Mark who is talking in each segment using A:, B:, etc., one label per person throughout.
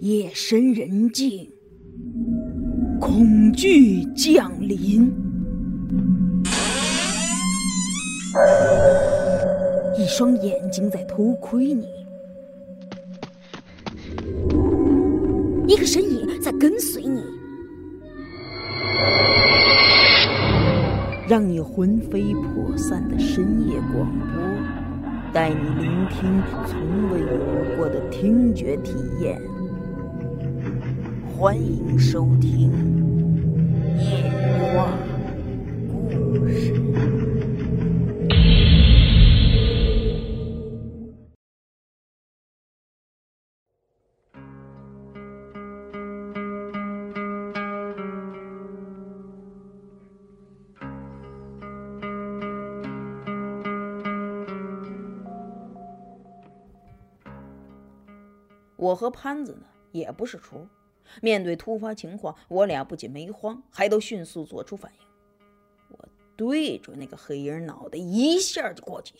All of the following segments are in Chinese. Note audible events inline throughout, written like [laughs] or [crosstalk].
A: 夜深人静，恐惧降临，一双眼睛在偷窥你，一个身影在跟随你，让你魂飞魄散的深夜广播，带你聆听从未有过的听觉体验。欢迎收听《夜话故事》。
B: 和潘子呢，也不是厨。面对突发情况，我俩不仅没慌，还都迅速做出反应。我对准那个黑影脑袋一下就过去，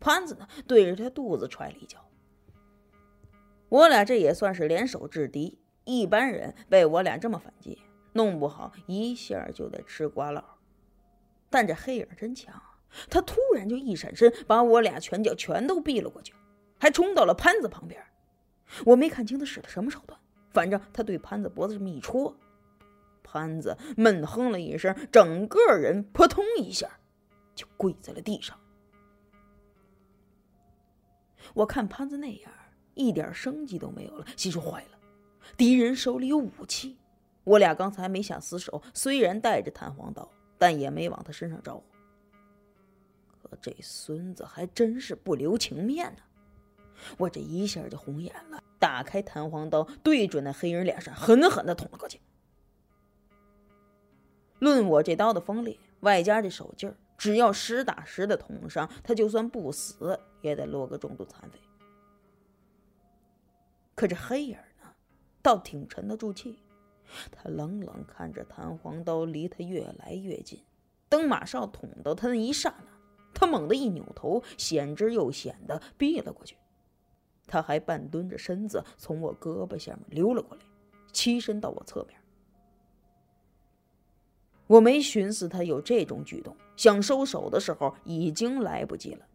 B: 潘子呢对着他肚子踹了一脚。我俩这也算是联手制敌，一般人被我俩这么反击，弄不好一下就得吃瓜唠。但这黑影真强，他突然就一闪身，把我俩拳脚全都避了过去，还冲到了潘子旁边。我没看清他使的什么手段。反正他对潘子脖子这么一戳，潘子闷哼了一声，整个人扑通一下就跪在了地上。我看潘子那样，一点生机都没有了，心说坏了，敌人手里有武器。我俩刚才没下死手，虽然带着弹簧刀，但也没往他身上招呼。可这孙子还真是不留情面呢，我这一下就红眼了。打开弹簧刀，对准那黑人脸上狠狠的捅了过去。论我这刀的锋利，外加这手劲儿，只要实打实的捅上，他就算不死，也得落个重度残废。可这黑影呢，倒挺沉得住气。他冷冷看着弹簧刀离他越来越近，等马上捅到他那一刹那，他猛地一扭头，险之又险的避了过去。他还半蹲着身子从我胳膊下面溜了过来，栖身到我侧面。我没寻思他有这种举动，想收手的时候已经来不及了。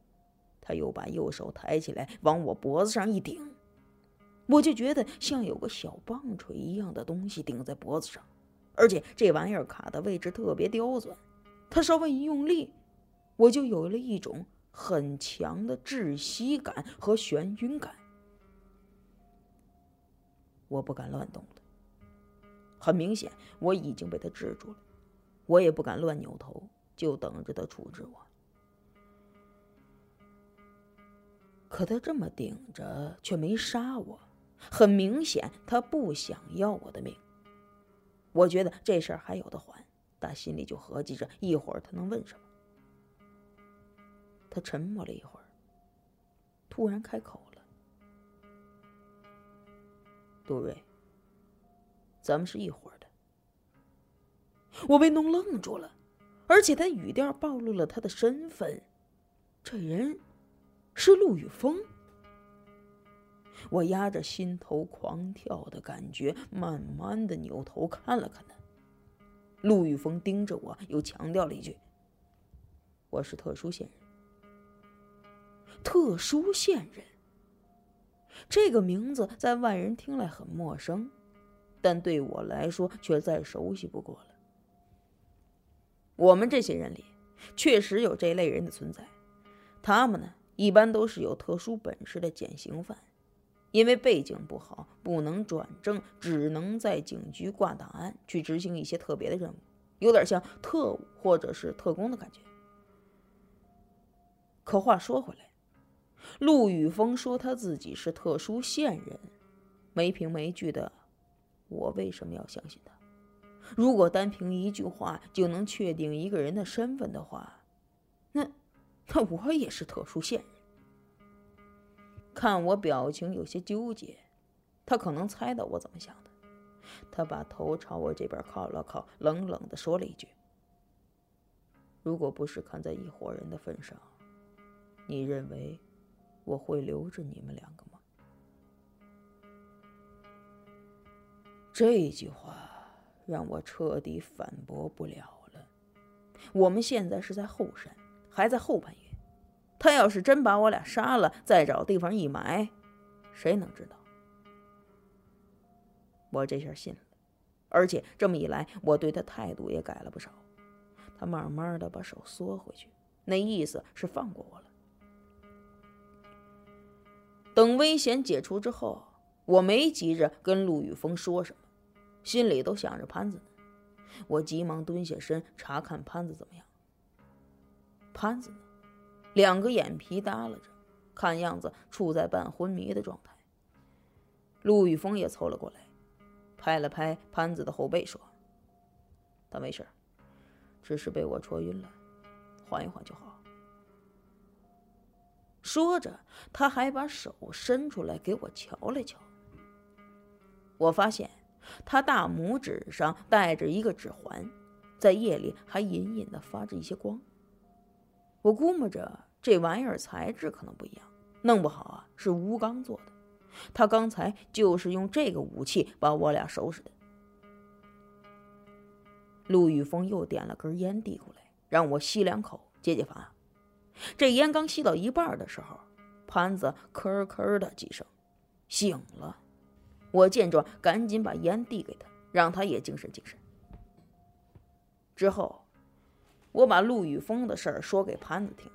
B: 他又把右手抬起来往我脖子上一顶，我就觉得像有个小棒槌一样的东西顶在脖子上，而且这玩意儿卡的位置特别刁钻。他稍微一用力，我就有了一种很强的窒息感和眩晕感。我不敢乱动了。很明显，我已经被他制住了。我也不敢乱扭头，就等着他处置我。可他这么顶着，却没杀我。很明显，他不想要我的命。我觉得这事儿还有的还，但心里就合计着一会儿他能问什么。他沉默了一会儿，突然开口了。杜瑞，咱们是一伙的。我被弄愣住了，而且他语调暴露了他的身份，这人是陆宇峰。我压着心头狂跳的感觉，慢慢的扭头看了看他。陆宇峰盯着我，又强调了一句：“我是特殊线人。”特殊线人。这个名字在外人听来很陌生，但对我来说却再熟悉不过了。我们这些人里，确实有这类人的存在。他们呢，一般都是有特殊本事的减刑犯，因为背景不好，不能转正，只能在警局挂档案，去执行一些特别的任务，有点像特务或者是特工的感觉。可话说回来。陆宇峰说他自己是特殊线人，没凭没据的，我为什么要相信他？如果单凭一句话就能确定一个人的身份的话，那 [laughs] 那我也是特殊线人。看我表情有些纠结，他可能猜到我怎么想的。他把头朝我这边靠了靠，冷冷的说了一句：“如果不是看在一伙人的份上，你认为？”我会留着你们两个吗？这句话让我彻底反驳不了了。我们现在是在后山，还在后半夜。他要是真把我俩杀了，再找地方一埋，谁能知道？我这下信了，而且这么一来，我对他态度也改了不少。他慢慢的把手缩回去，那意思是放过我了。等危险解除之后，我没急着跟陆宇峰说什么，心里都想着潘子呢。我急忙蹲下身查看潘子怎么样。潘子呢，两个眼皮耷拉着，看样子处在半昏迷的状态。陆宇峰也凑了过来，拍了拍潘子的后背，说：“他没事，只是被我戳晕了，缓一缓就好。”说着，他还把手伸出来给我瞧了瞧。我发现他大拇指上戴着一个指环，在夜里还隐隐的发着一些光。我估摸着这玩意儿材质可能不一样，弄不好啊是钨钢做的。他刚才就是用这个武器把我俩收拾的。陆宇峰又点了根烟递过来，让我吸两口解解乏。这烟刚吸到一半的时候，潘子咳咳的几声，醒了。我见状，赶紧把烟递给他，让他也精神精神。之后，我把陆宇峰的事儿说给潘子听。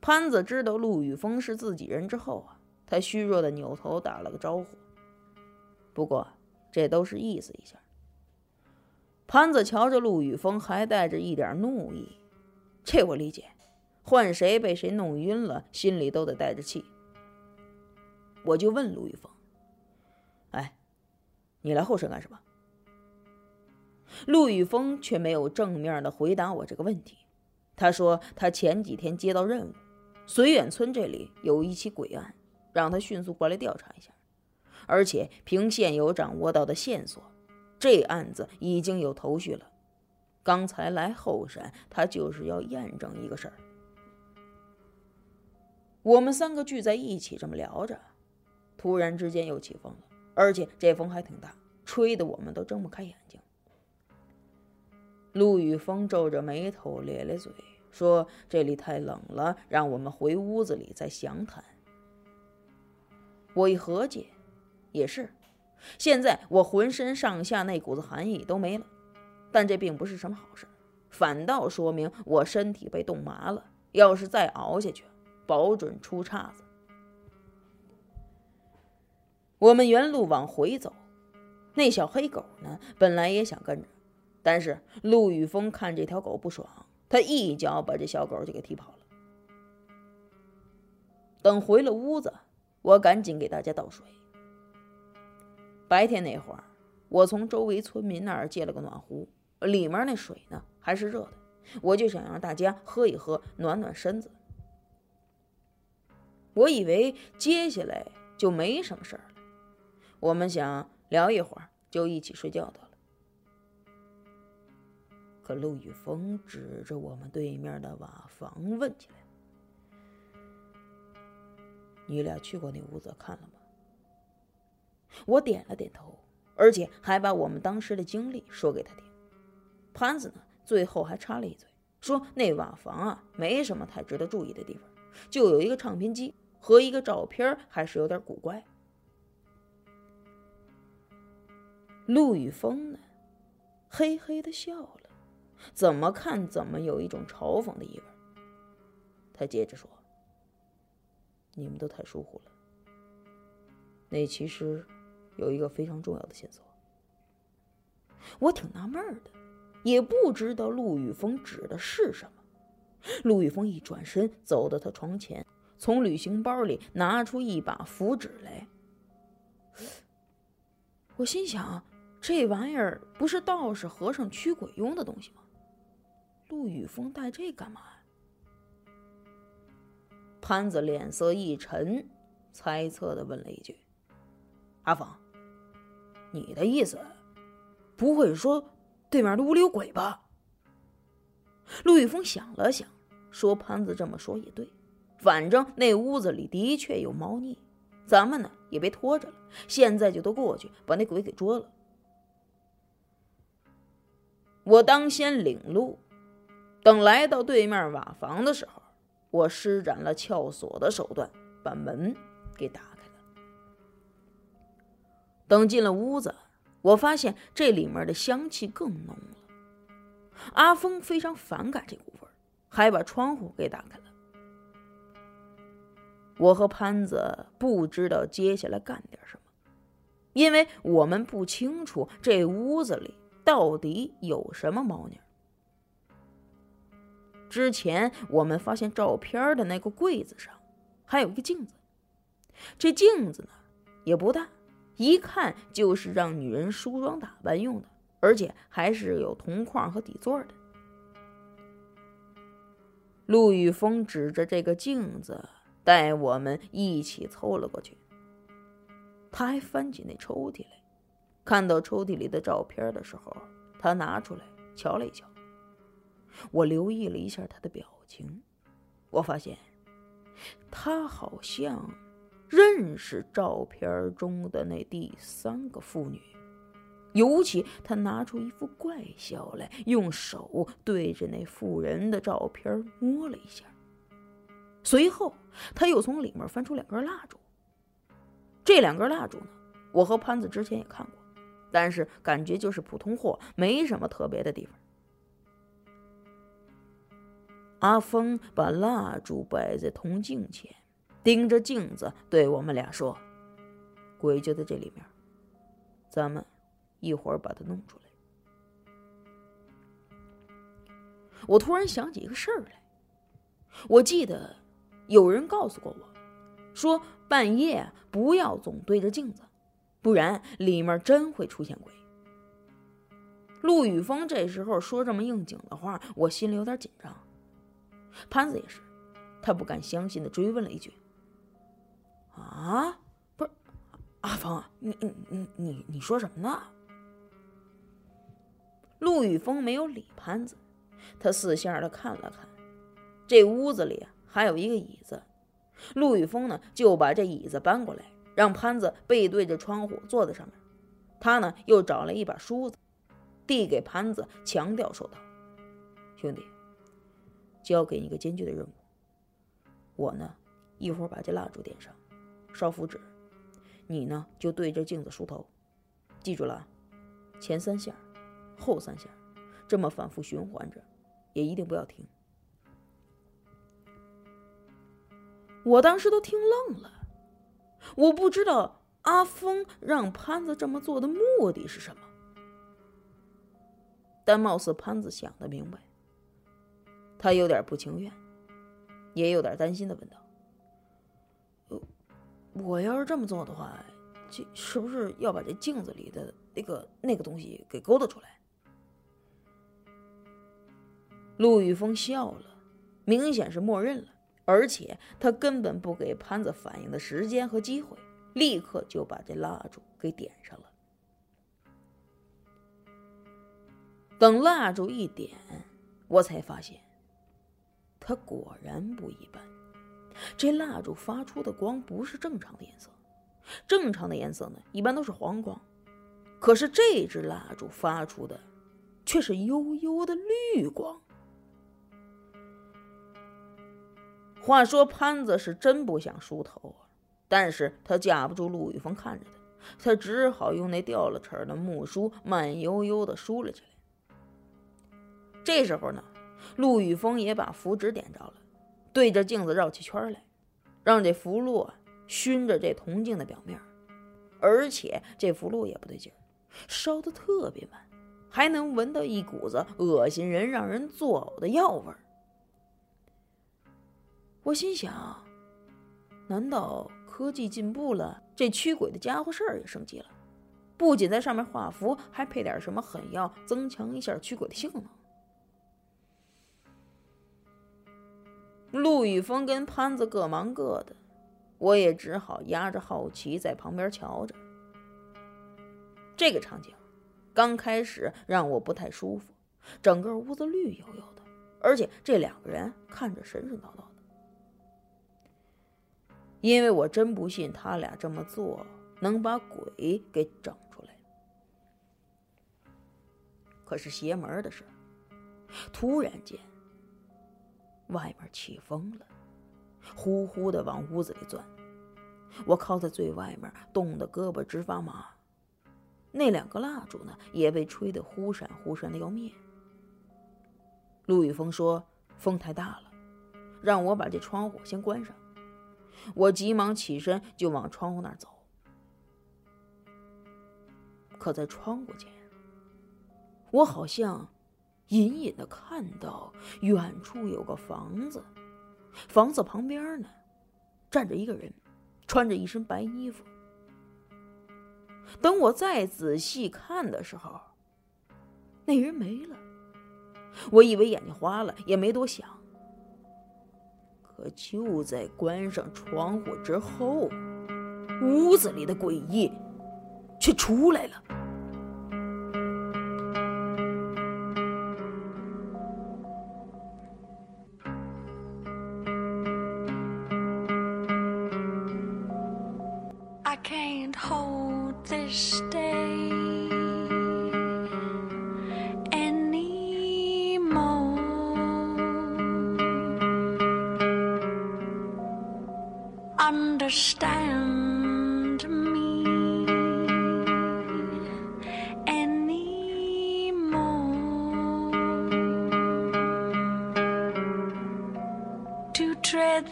B: 潘子知道陆宇峰是自己人之后啊，他虚弱的扭头打了个招呼。不过，这都是意思一下。潘子瞧着陆宇峰，还带着一点怒意，这我理解。换谁被谁弄晕了，心里都得带着气。我就问陆玉峰：“哎，你来后山干什么？”陆宇峰却没有正面的回答我这个问题。他说他前几天接到任务，绥远村这里有一起鬼案，让他迅速过来调查一下。而且凭现有掌握到的线索，这案子已经有头绪了。刚才来后山，他就是要验证一个事儿。我们三个聚在一起，这么聊着，突然之间又起风了，而且这风还挺大，吹得我们都睁不开眼睛。陆宇峰皱着眉头，咧咧嘴，说：“这里太冷了，让我们回屋子里再详谈。”我一合计，也是，现在我浑身上下那股子寒意都没了，但这并不是什么好事，反倒说明我身体被冻麻了。要是再熬下去，保准出岔子。我们原路往回走，那小黑狗呢？本来也想跟着，但是陆宇峰看这条狗不爽，他一脚把这小狗就给踢跑了。等回了屋子，我赶紧给大家倒水。白天那会儿，我从周围村民那儿借了个暖壶，里面那水呢还是热的，我就想让大家喝一喝，暖暖身子。我以为接下来就没什么事儿了，我们想聊一会儿就一起睡觉得了。可陆宇峰指着我们对面的瓦房问起来：“你俩去过那屋子看了吗？”我点了点头，而且还把我们当时的经历说给他听。潘子呢，最后还插了一嘴，说那瓦房啊没什么太值得注意的地方，就有一个唱片机。和一个照片还是有点古怪。陆宇峰呢，嘿嘿的笑了，怎么看怎么有一种嘲讽的意味。他接着说：“你们都太疏忽了，那其实有一个非常重要的线索。”我挺纳闷的，也不知道陆宇峰指的是什么。陆宇峰一转身，走到他床前。从旅行包里拿出一把符纸来，我心想：这玩意儿不是道士和尚驱鬼用的东西吗？陆宇峰带这干嘛？潘子脸色一沉，猜测的问了一句：“阿峰，你的意思，不会说对面的屋里有鬼吧？”陆宇峰想了想，说：“潘子这么说也对。”反正那屋子里的确有猫腻，咱们呢也别拖着了，现在就都过去把那鬼给捉了。我当先领路，等来到对面瓦房的时候，我施展了撬锁的手段，把门给打开了。等进了屋子，我发现这里面的香气更浓了。阿峰非常反感这股味儿，还把窗户给打开了。我和潘子不知道接下来干点什么，因为我们不清楚这屋子里到底有什么猫腻。之前我们发现照片的那个柜子上还有一个镜子，这镜子呢也不大，一看就是让女人梳妆打扮用的。而且还是有铜框和底座的。陆宇峰指着这个镜子，带我们一起凑了过去。他还翻起那抽屉来，看到抽屉里的照片的时候，他拿出来瞧了一瞧。我留意了一下他的表情，我发现他好像认识照片中的那第三个妇女。尤其他拿出一副怪笑来，用手对着那妇人的照片摸了一下，随后他又从里面翻出两根蜡烛。这两根蜡烛呢，我和潘子之前也看过，但是感觉就是普通货，没什么特别的地方。阿峰把蜡烛摆在铜镜前，盯着镜子对我们俩说：“鬼就在这里面，咱们。”一会儿把它弄出来。我突然想起一个事儿来，我记得有人告诉过我，说半夜不要总对着镜子，不然里面真会出现鬼。陆宇峰这时候说这么应景的话，我心里有点紧张。潘子也是，他不敢相信的追问了一句：“啊，不是阿峰，你你你你你说什么呢？”陆宇峰没有理潘子，他四下的看了看，这屋子里还有一个椅子。陆宇峰呢就把这椅子搬过来，让潘子背对着窗户坐在上面。他呢又找了一把梳子，递给潘子，强调说道：“兄弟，交给你个艰巨的任务。我呢一会儿把这蜡烛点上，烧符纸，你呢就对着镜子梳头，记住了，前三下。”后三下，这么反复循环着，也一定不要停。我当时都听愣了，我不知道阿峰让潘子这么做的目的是什么，但貌似潘子想的明白。他有点不情愿，也有点担心的问道：“，我要是这么做的话，这是不是要把这镜子里的那个那个东西给勾搭出来？”陆宇峰笑了，明显是默认了，而且他根本不给潘子反应的时间和机会，立刻就把这蜡烛给点上了。等蜡烛一点，我才发现，他果然不一般。这蜡烛发出的光不是正常的颜色，正常的颜色呢，一般都是黄光，可是这支蜡烛发出的却是幽幽的绿光。话说潘子是真不想梳头啊，但是他架不住陆宇峰看着他，他只好用那掉了齿的木梳慢悠悠地梳了起来。这时候呢，陆宇峰也把符纸点着了，对着镜子绕起圈来，让这符箓熏着这铜镜的表面，而且这符箓也不对劲儿，烧得特别慢，还能闻到一股子恶心人、让人作呕的药味儿。我心想：难道科技进步了，这驱鬼的家伙事儿也升级了？不仅在上面画符，还配点什么狠药，增强一下驱鬼的性能？陆宇峰跟潘子各忙各的，我也只好压着好奇在旁边瞧着。这个场景刚开始让我不太舒服，整个屋子绿油油的，而且这两个人看着神神叨叨的。因为我真不信他俩这么做能把鬼给整出来。可是邪门的事突然间，外面起风了，呼呼的往屋子里钻。我靠在最外面，冻得胳膊直发麻。那两个蜡烛呢，也被吹得忽闪忽闪的要灭。陆宇峰说：“风太大了，让我把这窗户先关上。”我急忙起身就往窗户那儿走。可在窗户前，我好像隐隐的看到远处有个房子，房子旁边呢站着一个人。穿着一身白衣服。等我再仔细看的时候，那人没了。我以为眼睛花了，也没多想。可就在关上窗户之后，屋子里的诡异却出来了。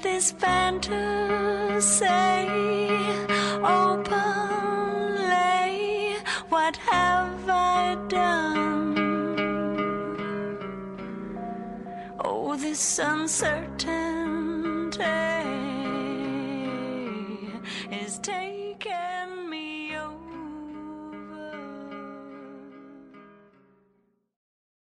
C: This fantasy openly, what have I done? Oh, this uncertainty